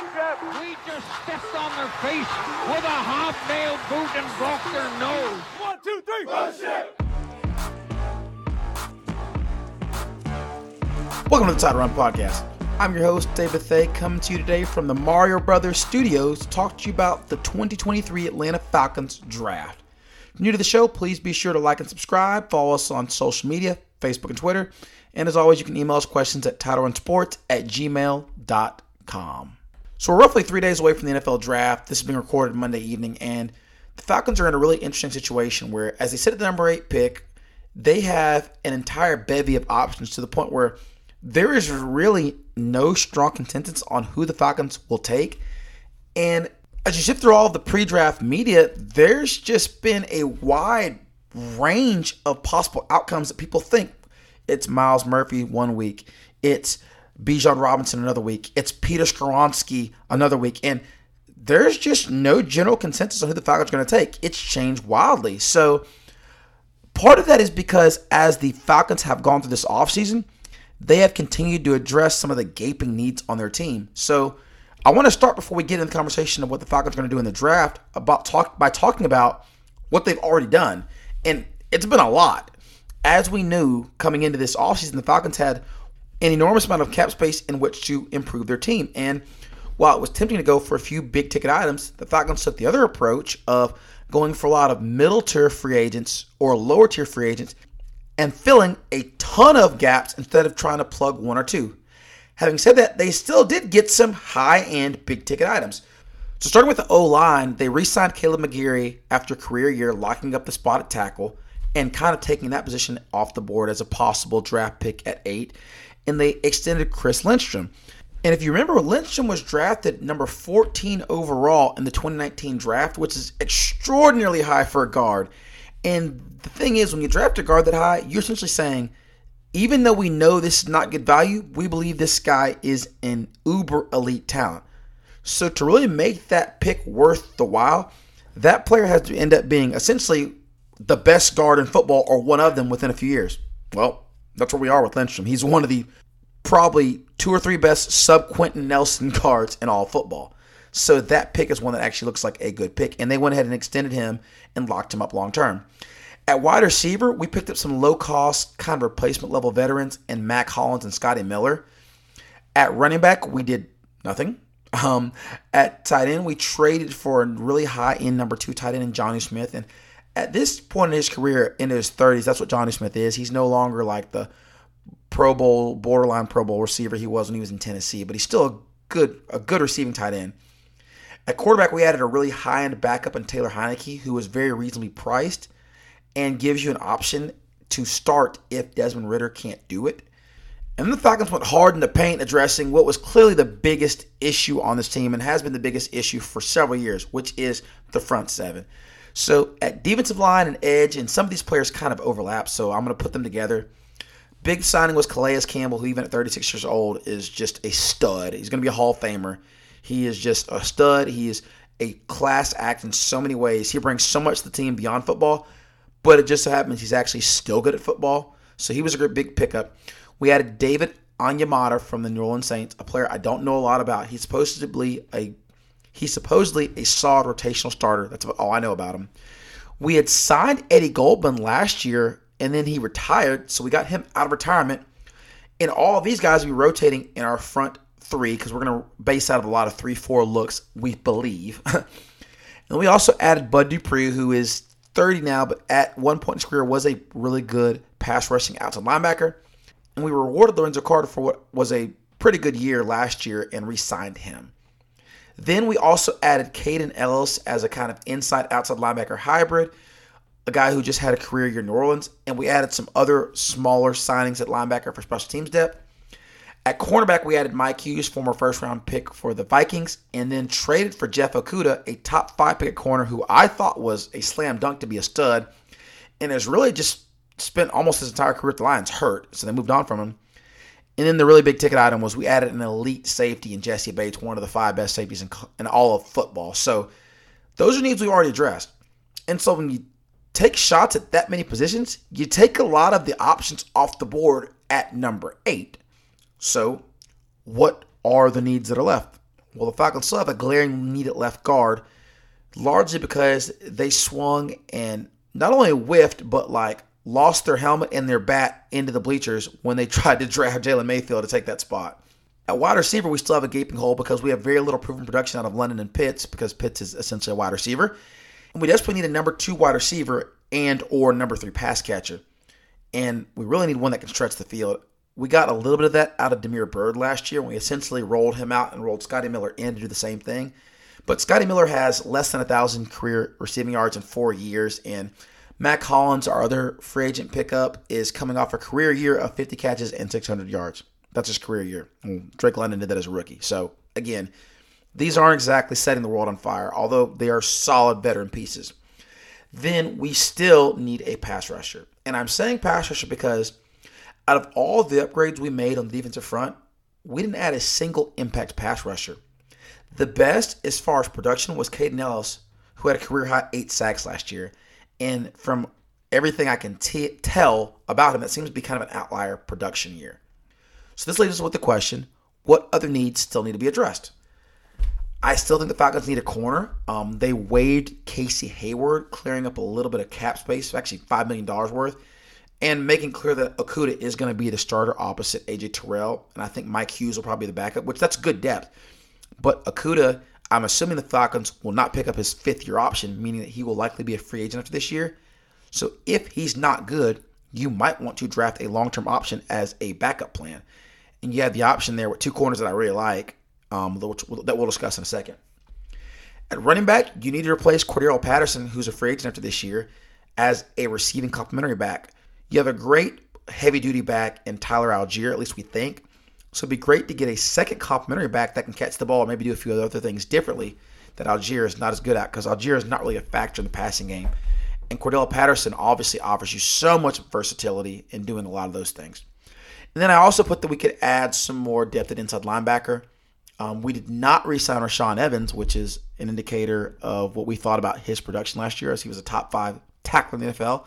One. We just stepped on their face with a hobnail boot and broke their nose. One, two, three. Welcome to the Title Run Podcast. I'm your host, David Thay, coming to you today from the Mario Brothers Studios to talk to you about the 2023 Atlanta Falcons draft. If you're new to the show, please be sure to like and subscribe. Follow us on social media, Facebook and Twitter. And as always, you can email us questions at titlerunsports at gmail.com. So we're roughly three days away from the NFL draft. This is being recorded Monday evening, and the Falcons are in a really interesting situation where, as they sit at the number eight pick, they have an entire bevy of options to the point where there is really no strong consensus on who the Falcons will take. And as you sift through all of the pre draft media, there's just been a wide range of possible outcomes that people think. It's Myles Murphy one week, it's Bijan Robinson another week, it's Peter Skoronski another week. And there's just no general consensus on who the Falcons are going to take. It's changed wildly. So part of that is because as the Falcons have gone through this offseason, they have continued to address some of the gaping needs on their team. So I want to start before we get into the conversation of what the Falcons are going to do in the draft about talk by talking about what they've already done. And it's been a lot. As we knew coming into this offseason, the Falcons had an enormous amount of cap space in which to improve their team. And while it was tempting to go for a few big ticket items, the Falcons took the other approach of going for a lot of middle tier free agents or lower tier free agents and filling a ton of gaps instead of trying to plug one or two. Having said that, they still did get some high end big ticket items. So, starting with the O line, they re signed Caleb McGary after a career year, locking up the spot at tackle and kind of taking that position off the board as a possible draft pick at eight. And they extended Chris Lindstrom. And if you remember, Lindstrom was drafted number 14 overall in the 2019 draft, which is extraordinarily high for a guard. And the thing is, when you draft a guard that high, you're essentially saying, even though we know this is not good value, we believe this guy is an uber elite talent. So to really make that pick worth the while, that player has to end up being essentially the best guard in football or one of them within a few years. Well, that's where we are with Lindstrom. He's one of the probably two or three best sub Quenton Nelson cards in all football. So that pick is one that actually looks like a good pick. And they went ahead and extended him and locked him up long term. At wide receiver, we picked up some low cost, kind of replacement level veterans in Mack Hollins and Scotty Miller. At running back, we did nothing. Um, at tight end, we traded for a really high end number two tight end in Johnny Smith. And at this point in his career, in his 30s, that's what Johnny Smith is. He's no longer like the Pro Bowl, borderline Pro Bowl receiver he was when he was in Tennessee, but he's still a good, a good receiving tight end. At quarterback, we added a really high end backup in Taylor Heinicke, who was very reasonably priced and gives you an option to start if Desmond Ridder can't do it. And the Falcons went hard in the paint addressing what was clearly the biggest issue on this team and has been the biggest issue for several years, which is the front seven. So at defensive line and edge, and some of these players kind of overlap, so I'm going to put them together. Big signing was Calais Campbell, who even at 36 years old is just a stud. He's going to be a Hall of Famer. He is just a stud. He is a class act in so many ways. He brings so much to the team beyond football, but it just so happens he's actually still good at football. So he was a great big pickup. We added David Onyemata from the New Orleans Saints, a player I don't know a lot about. He's supposedly a he's supposedly a solid rotational starter. That's all I know about him. We had signed Eddie Goldman last year, and then he retired, so we got him out of retirement. And all of these guys will be rotating in our front three because we're going to base out of a lot of three four looks, we believe. and we also added Bud Dupree, who is 30 now, but at one point in his career was a really good pass rushing outside linebacker. And we rewarded Lorenzo Carter for what was a pretty good year last year and re signed him. Then we also added Kaden Elliss as a kind of inside outside linebacker hybrid, a guy who just had a career year in New Orleans. And we added some other smaller signings at linebacker for special teams depth. At cornerback, we added Mike Hughes, former first round pick for the Vikings, and then traded for Jeff Okudah, a top five pick corner who I thought was a slam dunk to be a stud, and has really just spent almost his entire career at the Lions hurt, so they moved on from him. And then the really big ticket item was we added an elite safety in Jessie Bates, one of the five best safeties in, in all of football. So those are needs we already addressed. And so when you take shots at that many positions, you take a lot of the options off the board at number eight. So, what are the needs that are left? Well, the Falcons still have a glaring need at left guard, largely because they swung and not only whiffed, but like lost their helmet and their bat into the bleachers when they tried to draft Jalen Mayfield to take that spot. At wide receiver, we still have a gaping hole because we have very little proven production out of London and Pitts because Pitts is essentially a wide receiver. And we desperately need a number two wide receiver and or number three pass catcher. And we really need one that can stretch the field. We got a little bit of that out of Damiere Byrd last year we essentially rolled him out and rolled Scotty Miller in to do the same thing. But Scotty Miller has less than a thousand career receiving yards in four years, and Mack Hollins, our other free agent pickup, is coming off a career year of 50 catches and 600 yards. That's his career year. Mm, Drake London did that as a rookie. So again, these aren't exactly setting the world on fire, although they are solid veteran pieces. Then we still need a pass rusher. And I'm saying pass rusher because out of all the upgrades we made on the defensive front, we didn't add a single impact pass rusher. The best as far as production was Kaden Elliss, who had a career high eight sacks last year. And from everything I can t- tell about him, that seems to be kind of an outlier production year. So this leaves us with the question what other needs still need to be addressed? I still think the Falcons need a corner. Um, they waived Casey Hayward, clearing up a little bit of cap space, actually $5 million worth, and making clear that Okudah is going to be the starter opposite AJ Terrell. And I think Mike Hughes will probably be the backup, which that's good depth. But Okudah, I'm assuming the Falcons will not pick up his fifth year option, meaning that he will likely be a free agent after this year. So if he's not good, you might want to draft a long term option as a backup plan. And you have the option there with two corners that I really like um, that we'll discuss in a second. At running back, you need to replace Cordarrelle Patterson, who's a free agent after this year, as a receiving complementary back. You have a great heavy duty back in Tyler Allgeier, at least we think. So it'd be great to get a second complementary back that can catch the ball and maybe do a few other things differently that Allgeier is not as good at because Allgeier is not really a factor in the passing game. And Cordell Patterson obviously offers you so much versatility in doing a lot of those things. And then I also put that we could add some more depth at inside linebacker. Um, we did not re-sign Rashaan Evans, which is an indicator of what we thought about his production last year, as he was a top five tackler in the NFL.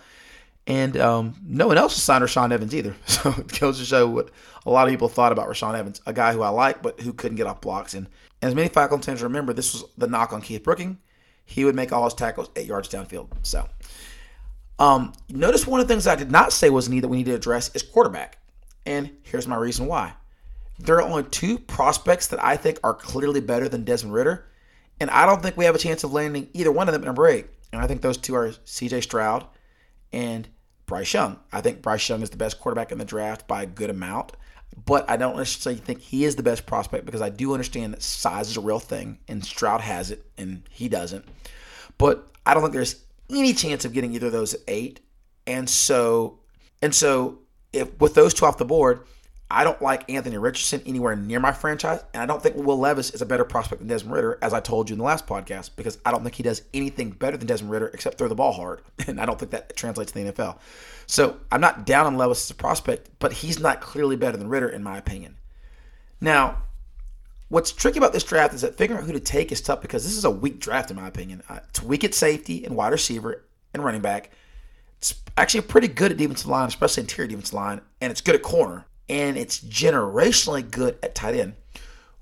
And um, no one else has signed Rashaan Evans either. So it goes to show what a lot of people thought about Rashaan Evans, a guy who I like, but who couldn't get off blocks. And, as many Falcons fans remember, this was the knock on Keith Brooking. He would make all his tackles eight yards downfield. So um, notice one of the things I did not say was a need that we need to address is quarterback. And here's my reason why there are only two prospects that I think are clearly better than Desmond Ridder, and I don't think we have a chance of landing either one of them in number eight. And I think those two are C.J. Stroud and Bryce Young. I think Bryce Young is the best quarterback in the draft by a good amount, but I don't necessarily think he is the best prospect because I do understand that size is a real thing, and Stroud has it, and he doesn't. But I don't think there's any chance of getting either of those at eight, and so and so if with those two off the board, I don't like Anthony Richardson anywhere near my franchise, and I don't think Will Levis is a better prospect than Desmond Ridder, as I told you in the last podcast, because I don't think he does anything better than Desmond Ridder except throw the ball hard, and I don't think that translates to the NFL. So I'm not down on Levis as a prospect, but he's not clearly better than Ridder in my opinion. Now, what's tricky about this draft is that figuring out who to take is tough because this is a weak draft in my opinion. Uh, it's weak at safety and wide receiver and running back. It's actually pretty good at defensive line, especially interior defensive line, and it's good at corner and it's generationally good at tight end,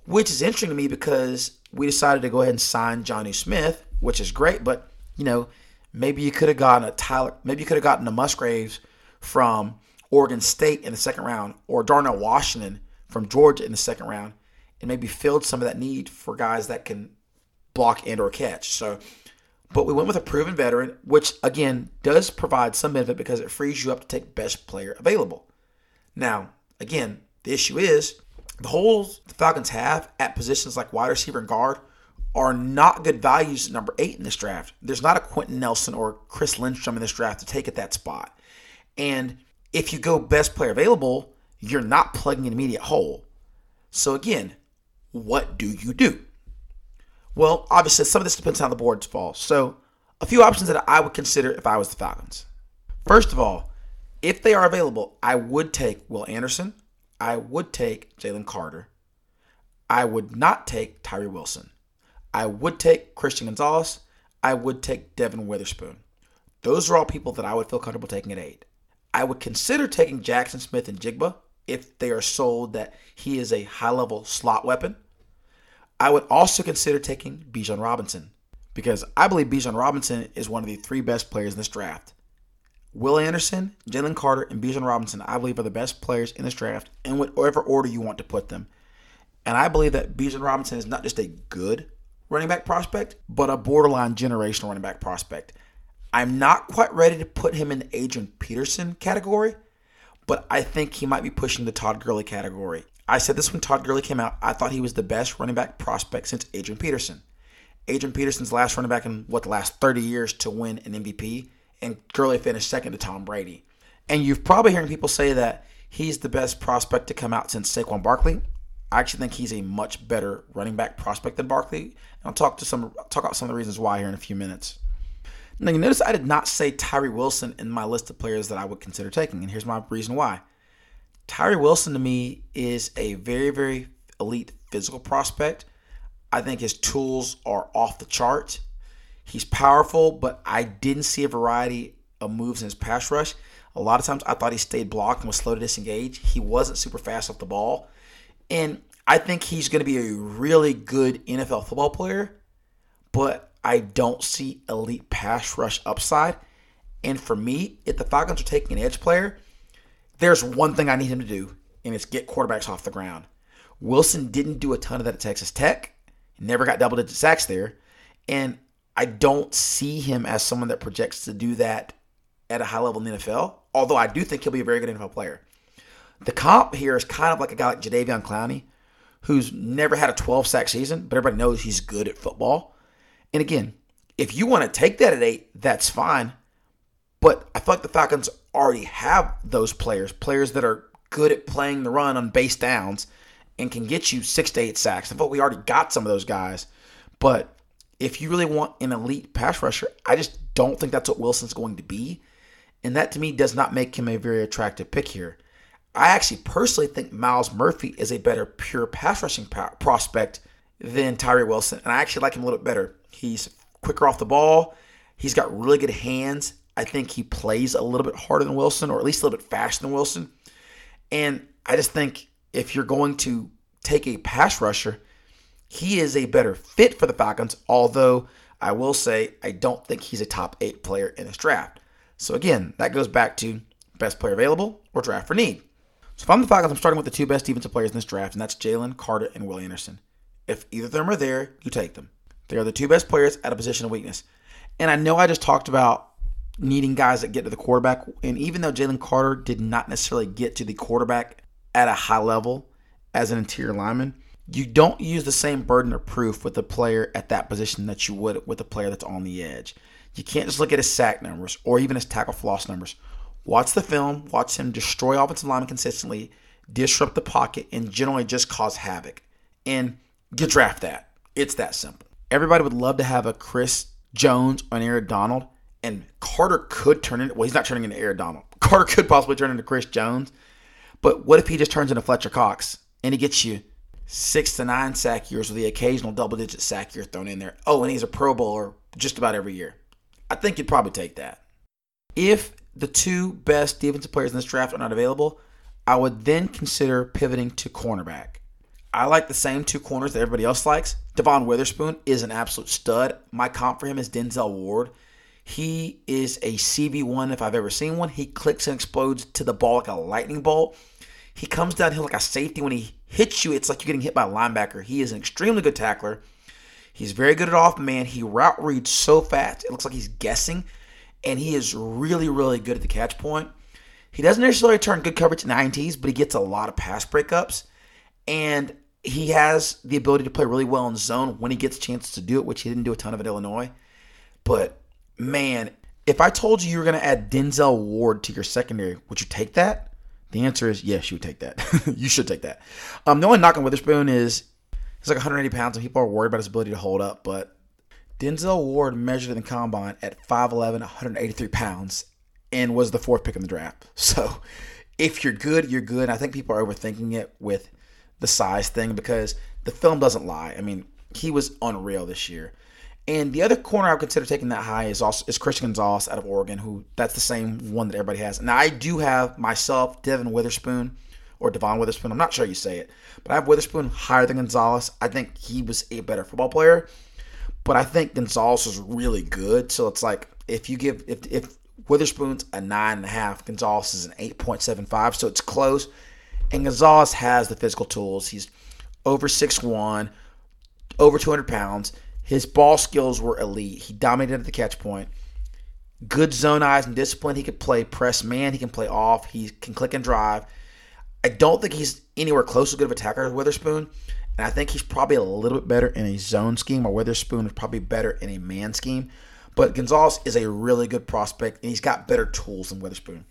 which is interesting to me because we decided to go ahead and sign Johnny Smith, which is great, but you know, maybe you could have gotten a Tyler, maybe you could have gotten a Musgraves from Oregon State in the second round, or Darnell Washington from Georgia in the second round, and maybe filled some of that need for guys that can block and or catch. So, but we went with a proven veteran, which again does provide some benefit because it frees you up to take best player available. Now, Again, the issue is the holes the Falcons have at positions like wide receiver and guard are not good values at number eight in this draft. There's not a Quenton Nelson or Chris Lindstrom in this draft to take at that spot. And if you go best player available, you're not plugging an immediate hole. So again, what do you do? Well, obviously, some of this depends on how the boards fall. So, a few options that I would consider if I was the Falcons. First of all, if they are available, I would take Will Anderson. I would take Jalen Carter. I would not take Tyree Wilson. I would take Christian Gonzalez. I would take Devin Witherspoon. Those are all people that I would feel comfortable taking at eight. I would consider taking Jaxon Smith-Njigba if they are sold that he is a high level slot weapon. I would also consider taking Bijan Robinson because I believe Bijan Robinson is one of the three best players in this draft. Will Anderson, Jalen Carter, and Bijan Robinson, I believe, are the best players in this draft in whatever order you want to put them. And I believe that Bijan Robinson is not just a good running back prospect, but a borderline generational running back prospect. I'm not quite ready to put him in the Adrian Peterson category, but I think he might be pushing the Todd Gurley category. I said this when Todd Gurley came out. I thought he was the best running back prospect since Adrian Peterson. Adrian Peterson's last running back in what the last 30 years to win an MVP, and Gurley finished second to Tom Brady. And you've probably hearing people say that he's the best prospect to come out since Saquon Barkley. I actually think he's a much better running back prospect than Barkley. And I'll talk to some talk about some of the reasons why here in a few minutes. Now you notice I did not say Tyree Wilson in my list of players that I would consider taking, and here's my reason why. Tyree Wilson to me is a very, very elite physical prospect. I think his tools are off the charts. He's powerful, but I didn't see a variety of moves in his pass rush. A lot of times I thought he stayed blocked and was slow to disengage. He wasn't super fast off the ball. And I think he's going to be a really good NFL football player, but I don't see elite pass rush upside. And for me, if the Falcons are taking an edge player, there's one thing I need him to do, and it's get quarterbacks off the ground. Wilson didn't do a ton of that at Texas Tech, never got double digit sacks there. And I don't see him as someone that projects to do that at a high level in the NFL, although I do think he'll be a very good NFL player. The comp here is kind of like a guy like Jadeveon Clowney, who's never had a 12 sack season, but everybody knows he's good at football. And again, if you want to take that at eight, that's fine. But I feel like the Falcons already have those players, players that are good at playing the run on base downs and can get you six to eight sacks. I thought we already got some of those guys. But if you really want an elite pass rusher, I just don't think that's what Wilson's going to be. And that to me does not make him a very attractive pick here. I actually personally think Myles Murphy is a better pure pass rushing prospect than Tyree Wilson. And I actually like him a little bit better. He's quicker off the ball. He's got really good hands. I think he plays a little bit harder than Wilson, or at least a little bit faster than Wilson. And I just think if you're going to take a pass rusher, he is a better fit for the Falcons, although I will say I don't think he's a top eight player in this draft. So again, that goes back to best player available or draft for need. So if I'm the Falcons, I'm starting with the two best defensive players in this draft, and that's Jalen Carter and Will Anderson. If either of them are there, you take them. They are the two best players at a position of weakness. And I know I just talked about needing guys that get to the quarterback, and even though Jalen Carter did not necessarily get to the quarterback at a high level as an interior lineman, you don't use the same burden of proof with a player at that position that you would with a player that's on the edge. You can't just look at his sack numbers or even his tackle for loss numbers Watch the film, watch him destroy offensive linemen consistently, disrupt the pocket, and generally just cause havoc. And you draft that. It's that simple. Everybody would love to have a Chris Jones or an Aaron Donald, and Carter could turn into, well, he's not turning into Aaron Donald. Carter could possibly turn into Chris Jones. But what if he just turns into Fletcher Cox and he gets you six to nine sack years with the occasional double digit sack year thrown in there? Oh, and he's a Pro Bowler just about every year. I think you'd probably take that. If the two best defensive players in this draft are not available, I would then consider pivoting to cornerback. I like the same two corners that everybody else likes. Devon Witherspoon is an absolute stud. My comp for him is Denzel Ward. He is a CB1 if I've ever seen one. He clicks and explodes to the ball like a lightning bolt. He comes downhill like a safety. When he hits you, it's like you're getting hit by a linebacker. He is an extremely good tackler. He's very good at off man. He route reads so fast, it looks like he's guessing and he is really, really good at the catch point. He doesn't necessarily turn good coverage 90s, but he gets a lot of pass breakups. And he has the ability to play really well in zone when he gets a chance to do it, which he didn't do a ton of at Illinois. But man, if I told you you were going to add Denzel Ward to your secondary, would you take that? The answer is yes, you would take that. you should take that. Um, the only knock on Witherspoon is he's like 180 pounds, and people are worried about his ability to hold up. But Denzel Ward measured in the combine at 5'11, 183 pounds, and was the fourth pick in the draft. So if you're good, you're good. I think people are overthinking it with the size thing because the film doesn't lie. I mean, he was unreal this year. And the other corner I would consider taking that high is also is Christian Gonzalez out of Oregon, who that's the same one that everybody has. Now I do have myself, Devin Witherspoon, or Devon Witherspoon. I'm not sure you say it, but I have Witherspoon higher than Gonzalez. I think he was a better football player, but I think Gonzalez was really good. So it's like if you give if if Witherspoon's a nine and a half, Gonzalez is an eight point seven five, so it's close. And Gonzalez has the physical tools. He's over six one, over 200 pounds. His ball skills were elite. He dominated at the catch point good zone eyes and discipline. He could play press man. He can play off. He can click and drive. I don't think he's anywhere close to good of a tackler as Witherspoon. And I think he's probably a little bit better in a zone scheme, or Witherspoon is probably better in a man scheme. But Gonzalez is a really good prospect, and he's got better tools than Witherspoon.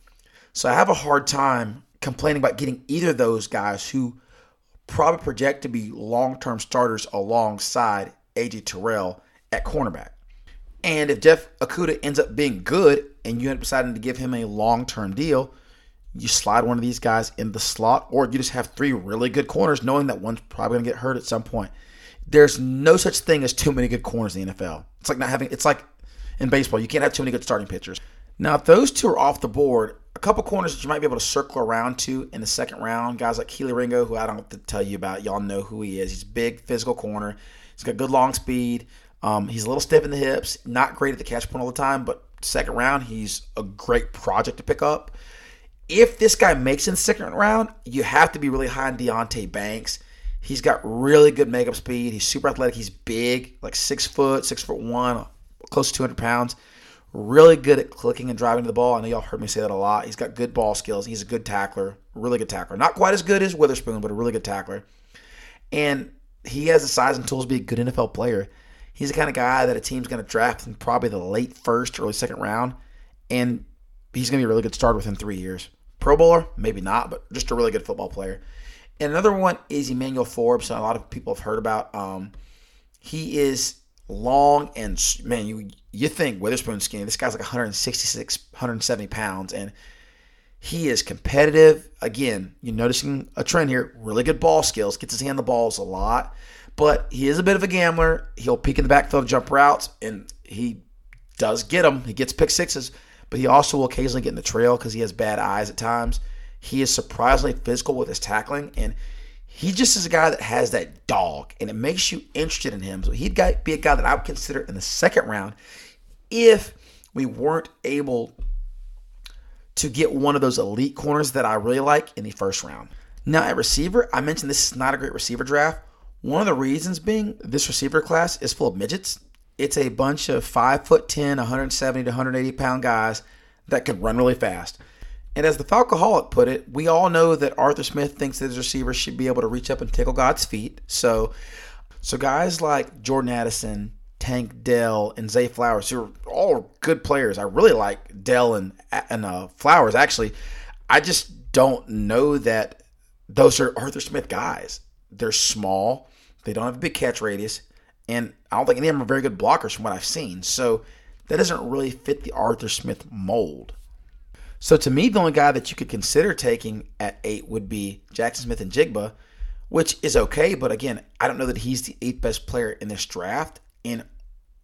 So I have a hard time complaining about getting either of those guys who probably project to be long term starters alongside AJ Terrell at cornerback. And if Jeff Okudah ends up being good and you end up deciding to give him a long term deal, you slide one of these guys in the slot, or you just have three really good corners, knowing that one's probably going to get hurt at some point. There's no such thing as too many good corners in the NFL. It's like not having, it's like in baseball, you can't have too many good starting pitchers. Now, if those two are off the board, a couple corners that you might be able to circle around to in the second round, guys like Kelee Ringo, who I don't have to tell you about. Y'all know who he is. He's big physical corner. He's got good long speed. Um, he's a little stiff in the hips, not great at the catch point all the time, but second round, he's a great project to pick up. If this guy makes in the second round, you have to be really high on Deonte Banks. He's got really good makeup speed. He's super athletic. He's big, like six foot, six foot one, close to 200 pounds. Really good at clicking and driving to the ball. I know y'all heard me say that a lot. He's got good ball skills. He's a good tackler, really good tackler. Not quite as good as Witherspoon, but a really good tackler. And he has the size and tools to be a good NFL player. He's the kind of guy that a team's going to draft in probably the late first, early second round, and he's going to be a really good starter within three years. Pro Bowler, maybe not, but just a really good football player. And another one is Emmanuel Forbes. A lot of people have heard about. Um, he is long and man, you you think Witherspoon skinny. This guy's like 166, 170 pounds, and he is competitive. Again, you're noticing a trend here. Really good ball skills. Gets his hand on the balls a lot. But he is a bit of a gambler. He'll peek in the backfield, jump routes, and he does get them. He gets pick sixes, but he also will occasionally get in the trail because he has bad eyes at times. He is surprisingly physical with his tackling, and he just is a guy that has that dog, and it makes you interested in him. So he'd be a guy that I would consider in the second round if we weren't able to get one of those elite corners that I really like in the first round. Now, at receiver, I mentioned this is not a great receiver draft. One of the reasons being this receiver class is full of midgets. It's a bunch of 5 foot 10, 170 to 180 pound guys that can run really fast. And as the Falcoholic put it, we all know that Arthur Smith thinks that his receivers should be able to reach up and tickle God's feet. So, so guys like Jordan Addison, Tank Dell, and Zay Flowers, who are all good players. I really like Dell and and uh, Flowers. Actually, I just don't know that those are Arthur Smith guys. They're small. They don't have a big catch radius, and I don't think any of them are very good blockers from what I've seen. So that doesn't really fit the Arthur Smith mold. So to me, the only guy that you could consider taking at eight would be Jaxon Smith-Njigba, which is okay. But again, I don't know that he's the eighth best player in this draft. And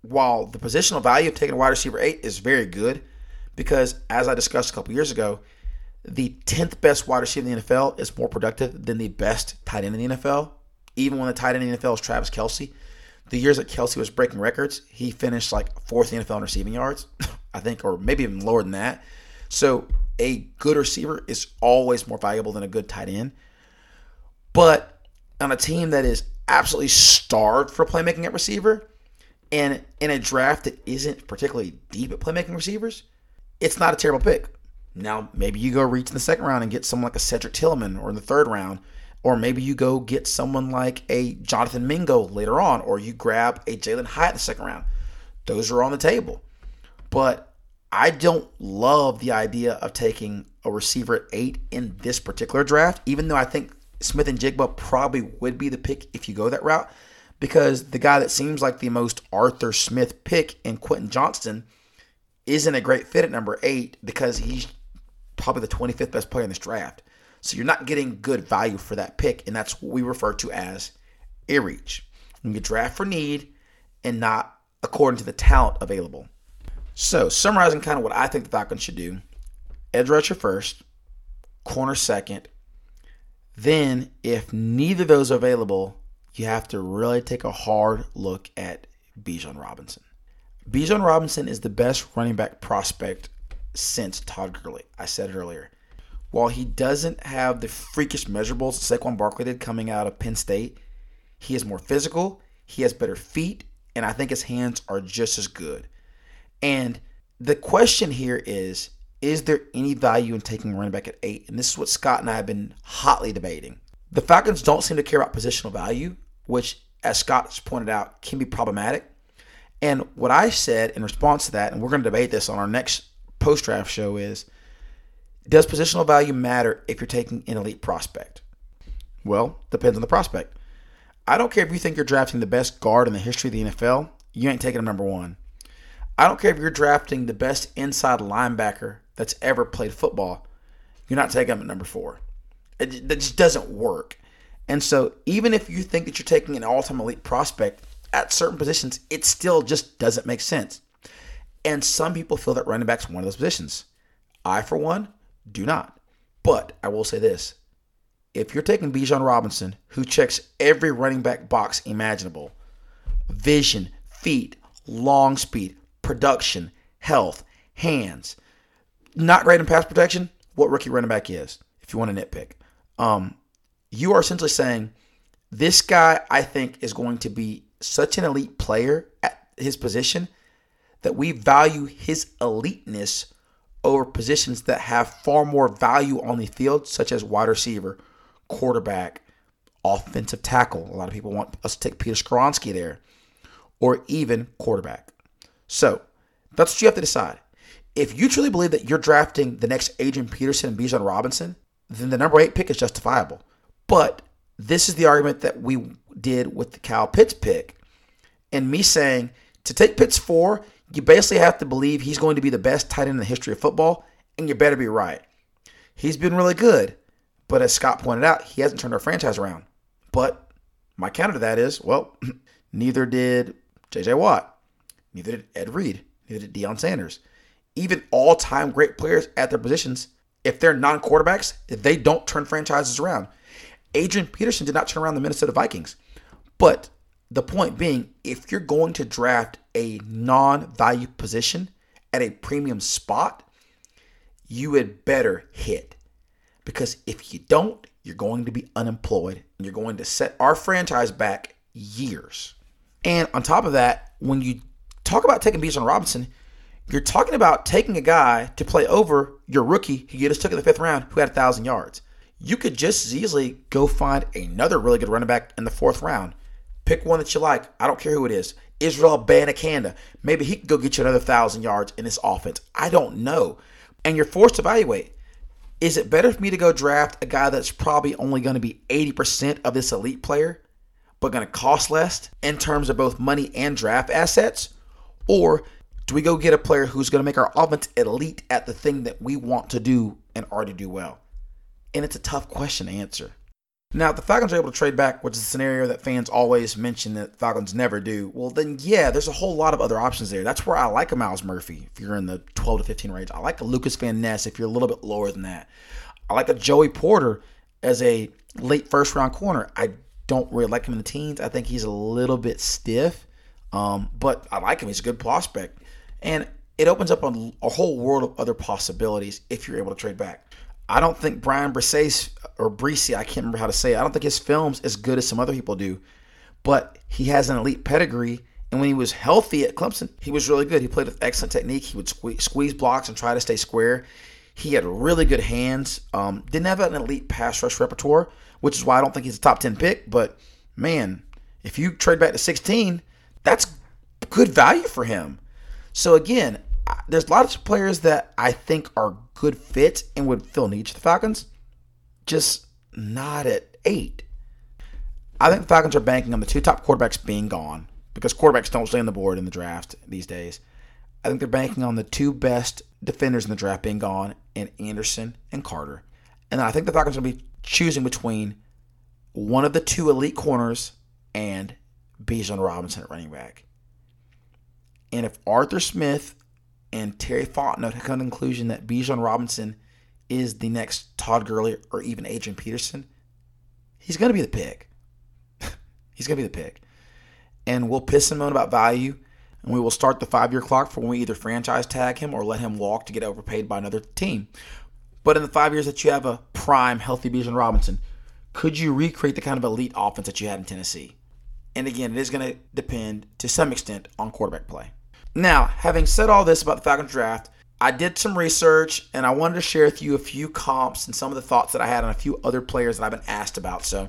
while the positional value of taking a wide receiver eight is very good, because as I discussed a couple years ago, the 10th best wide receiver in the NFL is more productive than the best tight end in the NFL even when the tight end in the NFL is Travis Kelce, the years that Kelce was breaking records, he finished like fourth in the NFL in receiving yards, I think, or maybe even lower than that. So a good receiver is always more valuable than a good tight end. But on a team that is absolutely starved for playmaking at receiver, and in a draft that isn't particularly deep at playmaking receivers, it's not a terrible pick. Now, maybe you go reach in the second round and get someone like a Cedric Tillman, or in the third round, or maybe you go get someone like a Jonathan Mingo later on, or you grab a Jalin Hyatt in the second round. Those are on the table. But I don't love the idea of taking a receiver at eight in this particular draft, even though I think Smith-Njigba probably would be the pick if you go that route, because the guy that seems like the most Arthur Smith pick in Quentin Johnston isn't a great fit at number eight because he's probably the 25th best player in this draft. So you're not getting good value for that pick, and that's what we refer to as a reach. You draft for need and not according to the talent available. So, summarizing kind of what I think the Falcons should do edge rusher first, corner second, then if neither of those are available, you have to really take a hard look at Bijan Robinson. Bijan Robinson is the best running back prospect since Todd Gurley. I said it earlier. While he doesn't have the freakish measurables Saquon Barkley did coming out of Penn State, he is more physical, he has better feet, and I think his hands are just as good. And the question here is is there any value in taking a running back at eight? And this is what Scott and I have been hotly debating. The Falcons don't seem to care about positional value, which, as Scott has pointed out, can be problematic. And what I said in response to that, and we're going to debate this on our next post draft show, is does positional value matter if you're taking an elite prospect? Well, depends on the prospect. I don't care if you think you're drafting the best guard in the history of the NFL, you ain't taking him number one. I don't care if you're drafting the best inside linebacker that's ever played football, you're not taking him at number four. It, that just doesn't work. And so, even if you think that you're taking an all time elite prospect at certain positions, it still just doesn't make sense. And some people feel that running back's one of those positions. I, for one, do not. But I will say this if you're taking Bijan Robinson, who checks every running back box imaginable vision, feet, long speed, production, health, hands, not great in pass protection, what rookie running back is, if you want to nitpick. Um, you are essentially saying this guy, I think, is going to be such an elite player at his position that we value his eliteness over positions that have far more value on the field, such as wide receiver, quarterback, offensive tackle. A lot of people want us to take Peter Skoronski there, or even quarterback. So that's what you have to decide. If you truly believe that you're drafting the next Adrian Peterson and Bijan Robinson, then the number eight pick is justifiable. But this is the argument that we did with the Kyle Pitts pick. And me saying to take Pitts four, you basically have to believe he's going to be the best tight end in the history of football, and you better be right. He's been really good, but as Scott pointed out, he hasn't turned our franchise around. But my counter to that is, well, neither did J.J. Watt, neither did Ed Reed, neither did Deion Sanders. Even all-time great players at their positions, if they're non-quarterbacks, they don't turn franchises around. Adrian Peterson did not turn around the Minnesota Vikings. But the point being, if you're going to draft a non-value position at a premium spot, you had better hit. Because if you don't, you're going to be unemployed and you're going to set our franchise back years. And on top of that, when you talk about taking Bijan Robinson, you're talking about taking a guy to play over your rookie who you just took in the fifth round who had a thousand yards. You could just as easily go find another really good running back in the fourth round. Pick one that you like. I don't care who it is. Israel Abanikanda. Maybe he could go get you another thousand yards in this offense. I don't know. And you're forced to evaluate. Is it better for me to go draft a guy that's probably only going to be 80% of this elite player, but going to cost less in terms of both money and draft assets? Or do we go get a player who's going to make our offense elite at the thing that we want to do and already do well? And it's a tough question to answer. Now, if the Falcons are able to trade back, which is a scenario that fans always mention that Falcons never do, well, then yeah, there's a whole lot of other options there. That's where I like a Myles Murphy if you're in the 12 to 15 range. I like a Lucas Van Ness if you're a little bit lower than that. I like a Joey Porter as a late first round corner. I don't really like him in the teens. I think he's a little bit stiff, um, but I like him. He's a good prospect. And it opens up a, a whole world of other possibilities if you're able to trade back. I don't think Bryan Bresee or Bresee, I can't remember how to say it. I don't think his film's as good as some other people do, but he has an elite pedigree. And when he was healthy at Clemson, he was really good. He played with excellent technique. He would squeeze blocks and try to stay square. He had really good hands. Um, didn't have an elite pass rush repertoire, which is why I don't think he's a top 10 pick. But man, if you trade back to 16, that's good value for him. So again, there's lots of players that I think are good fits and would fill needs for the Falcons, just not at eight. I think the Falcons are banking on the two top quarterbacks being gone because quarterbacks don't stay on the board in the draft these days. I think they're banking on the two best defenders in the draft being gone in Anderson and Carter. And I think the Falcons to be choosing between one of the two elite corners and Bijan Robinson at running back. And if Arthur Smith and Terry Fontenot have come to the conclusion that Bijan Robinson is the next Todd Gurley or even Adrian Peterson, he's going to be the pick. he's going to be the pick. And we'll piss and moan about value, and we will start the five year clock for when we either franchise tag him or let him walk to get overpaid by another team. But in the five years that you have a prime, healthy Bijan Robinson, could you recreate the kind of elite offense that you had in Tennessee? And again, it is going to depend to some extent on quarterback play. Now, having said all this about the Falcons draft, I did some research and I wanted to share with you a few comps and some of the thoughts that I had on a few other players that I've been asked about. So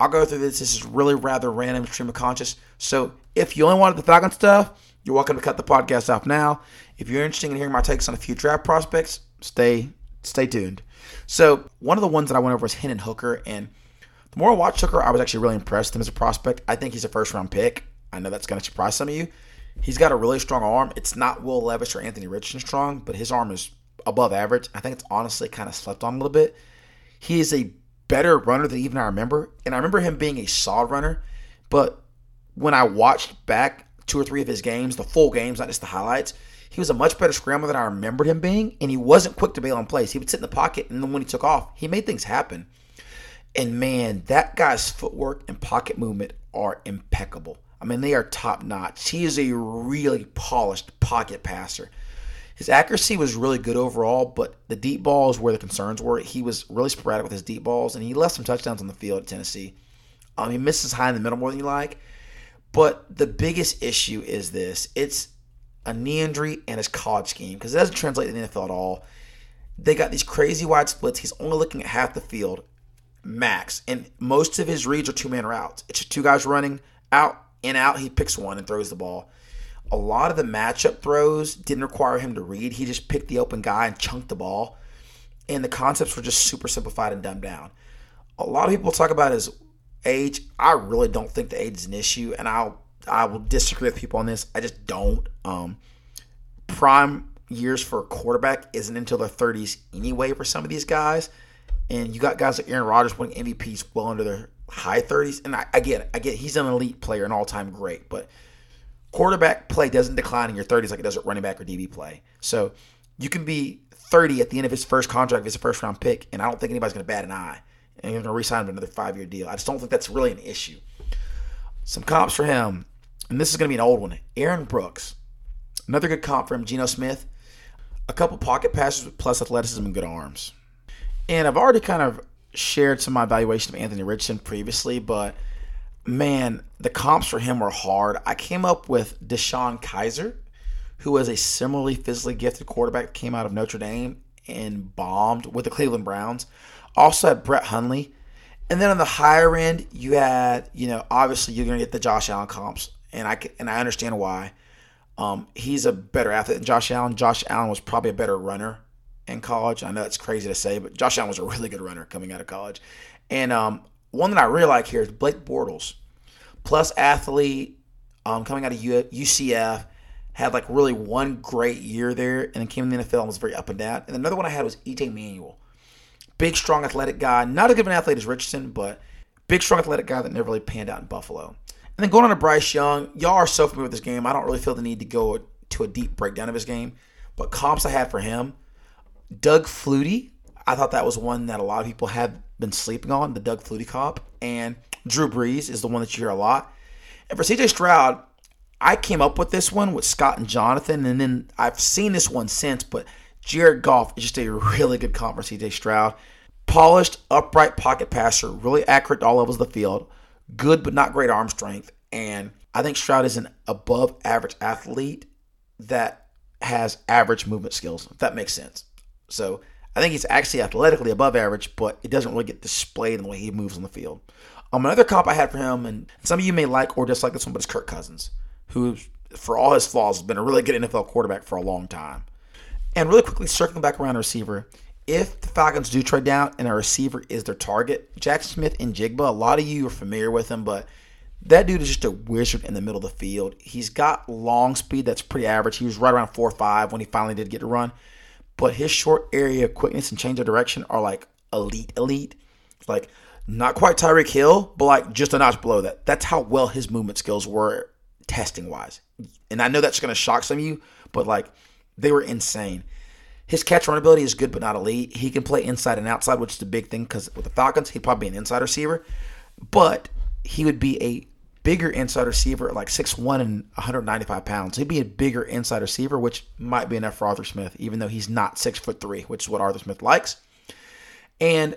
I'll go through this. This is really rather random, stream of conscious. So if you only wanted the Falcon stuff, you're welcome to cut the podcast off now. If you're interested in hearing my takes on a few draft prospects, stay stay tuned. So one of the ones that I went over was Hendon Hooker, and the more I watched Hooker, I was actually really impressed with him as a prospect. I think he's a first round pick. I know that's going to surprise some of you. He's got a really strong arm. It's not Will Levis or Anthony Richardson strong, but his arm is above average. I think it's honestly kind of slept on a little bit. He is a better runner than even I remember. And I remember him being a solid runner, but when I watched back two or three of his games, the full games, not just the highlights, he was a much better scrambler than I remembered him being, and he wasn't quick to bail on plays. He would sit in the pocket, and then when he took off, he made things happen. And man, that guy's footwork and pocket movement are impeccable. I mean, they are top notch. He is a really polished pocket passer. His accuracy was really good overall, but the deep balls where the concerns were. He was really sporadic with his deep balls, and he left some touchdowns on the field at Tennessee. Um, he misses high in the middle more than you like. But the biggest issue is this it's a knee injury and his college scheme because it doesn't translate to the NFL at all. They got these crazy wide splits. He's only looking at half the field max, and most of his reads are two man routes. It's two guys running out and out. He picks one and throws the ball. A lot of the matchup throws didn't require him to read. He just picked the open guy and chunked the ball. And the concepts were just super simplified and dumbed down. A lot of people talk about his age. I really don't think the age is an issue, and I'll I will disagree with people on this. I just don't. Um, prime years for a quarterback isn't until their 30s anyway for some of these guys. And you got guys like Aaron Rodgers winning MVPs well under their high 30s. And I, I. I get. He's an elite player, an all time great. But quarterback play doesn't decline in your 30s like it does at running back or DB play. So you can be 30 at the end of his first contract if it's a first round pick. And I don't think anybody's going to bat an eye. And you're going to re sign him another five year deal. I just don't think that's really an issue. Some comps for him and this is going to be an old one. Aaron Brooks, another good comp for him. Geno Smith, a couple pocket passes with plus athleticism and good arms. And I've already kind of shared some of my evaluation of Anthony Richardson previously, but man, the comps for him were hard. I came up with DeShone Kizer, who was a similarly physically gifted quarterback, came out of Notre Dame and bombed with the Cleveland Browns. Also had Brett Hundley. And then on the higher end, you had, you know, obviously you're going to get the Josh Allen comps and I and I understand why. Um, he's a better athlete than Josh Allen. Josh Allen was probably a better runner in college. I know it's crazy to say, but Josh Allen was a really good runner coming out of college. And um, one that I really like here is Blake Bortles, plus athlete, um, coming out of UCF, had like really one great year there, and then came in the NFL and was very up and down. And another one I had was EJ Manuel, big, strong, athletic guy. Not as good of an athlete as Richardson, but big, strong, athletic guy that never really panned out in Buffalo. And then going on to Bryce Young, y'all are so familiar with this game. I don't really feel the need to go to a deep breakdown of his game. But comps I had for him, Doug Flutie. I thought that was one that a lot of people have been sleeping on, the Doug Flutie comp. And Drew Brees is the one that you hear a lot. And for CJ Stroud, I came up with this one with Scott and Jonathan, and then I've seen this one since, but Jared Goff is just a really good comp for CJ Stroud. Polished, upright pocket passer, really accurate to all levels of the field good but not great arm strength. And I think Stroud is an above average athlete that has average movement skills, if that makes sense. So I think he's actually athletically above average, but it doesn't really get displayed in the way he moves on the field. Um, another comp I had for him, and some of you may like or dislike this one, but it's Kirk Cousins, who, for all his flaws, has been a really good NFL quarterback for a long time. And really quickly, circling back around a receiver, if the Falcons do trade down and a receiver is their target, Jaxon Smith-Njigba, a lot of you are familiar with him, but that dude is just a wizard in the middle of the field. He's got long speed that's pretty average. He was right around 4 5 when he finally did get to run. But his short area quickness and change of direction are like elite, elite. Like not quite Tyreek Hill, but like just a notch below that. That's how well his movement skills were testing wise. And I know that's going to shock some of you, but like they were insane. His catch run ability is good, but not elite. He can play inside and outside, which is the big thing because with the Falcons, he'd probably be an inside receiver, but he would be a bigger inside receiver at like 6'1 and 195 pounds. He'd be a bigger inside receiver, which might be enough for Arthur Smith, even though he's not six foot three, which is what Arthur Smith likes. And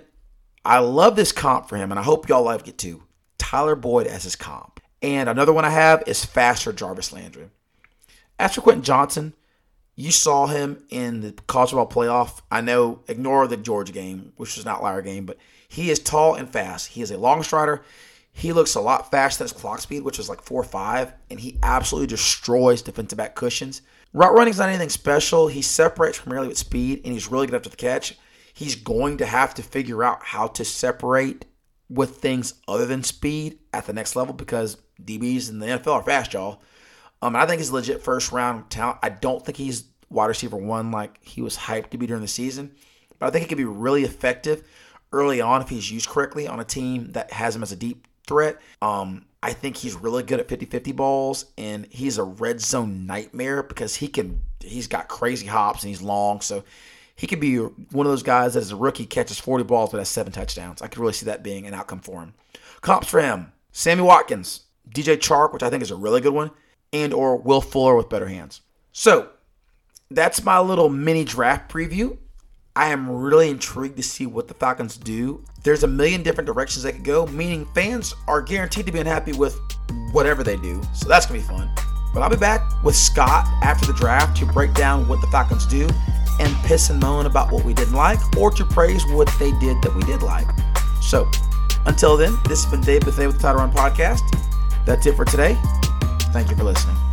I love this comp for him, and I hope y'all like it too. Tyler Boyd as his comp. And another one I have is faster Jarvis Landry. As for Quentin Johnston, you saw him in the college football playoff. I know, ignore the Georgia game, which was an outlier game, but he is tall and fast. He is a long strider. He looks a lot faster than his clock speed, which is like 4 5, and he absolutely destroys defensive back cushions. Route running is not anything special. He separates primarily with speed, and he's really good after the catch. He's going to have to figure out how to separate with things other than speed at the next level because DBs in the NFL are fast, y'all. Um, I think he's legit first round talent. I don't think he's wide receiver one like he was hyped to be during the season, but I think he could be really effective early on if he's used correctly on a team that has him as a deep threat. Um, I think he's really good at 50-50 balls, and he's a red zone nightmare because he can. He's got crazy hops and he's long, so he could be one of those guys that as a rookie catches 40 balls but has seven touchdowns. I could really see that being an outcome for him. Comps for him: Sammy Watkins, DJ Chark, which I think is a really good one, and or Will Fuller with better hands. So that's my little mini draft preview. I am really intrigued to see what the Falcons do. There's a million different directions they could go, meaning fans are guaranteed to be unhappy with whatever they do. So that's going to be fun. But I'll be back with Scott after the draft to break down what the Falcons do and piss and moan about what we didn't like or to praise what they did that we did like. So until then, this has been Dave Bethay with the Title Run Podcast. That's it for today. Thank you for listening.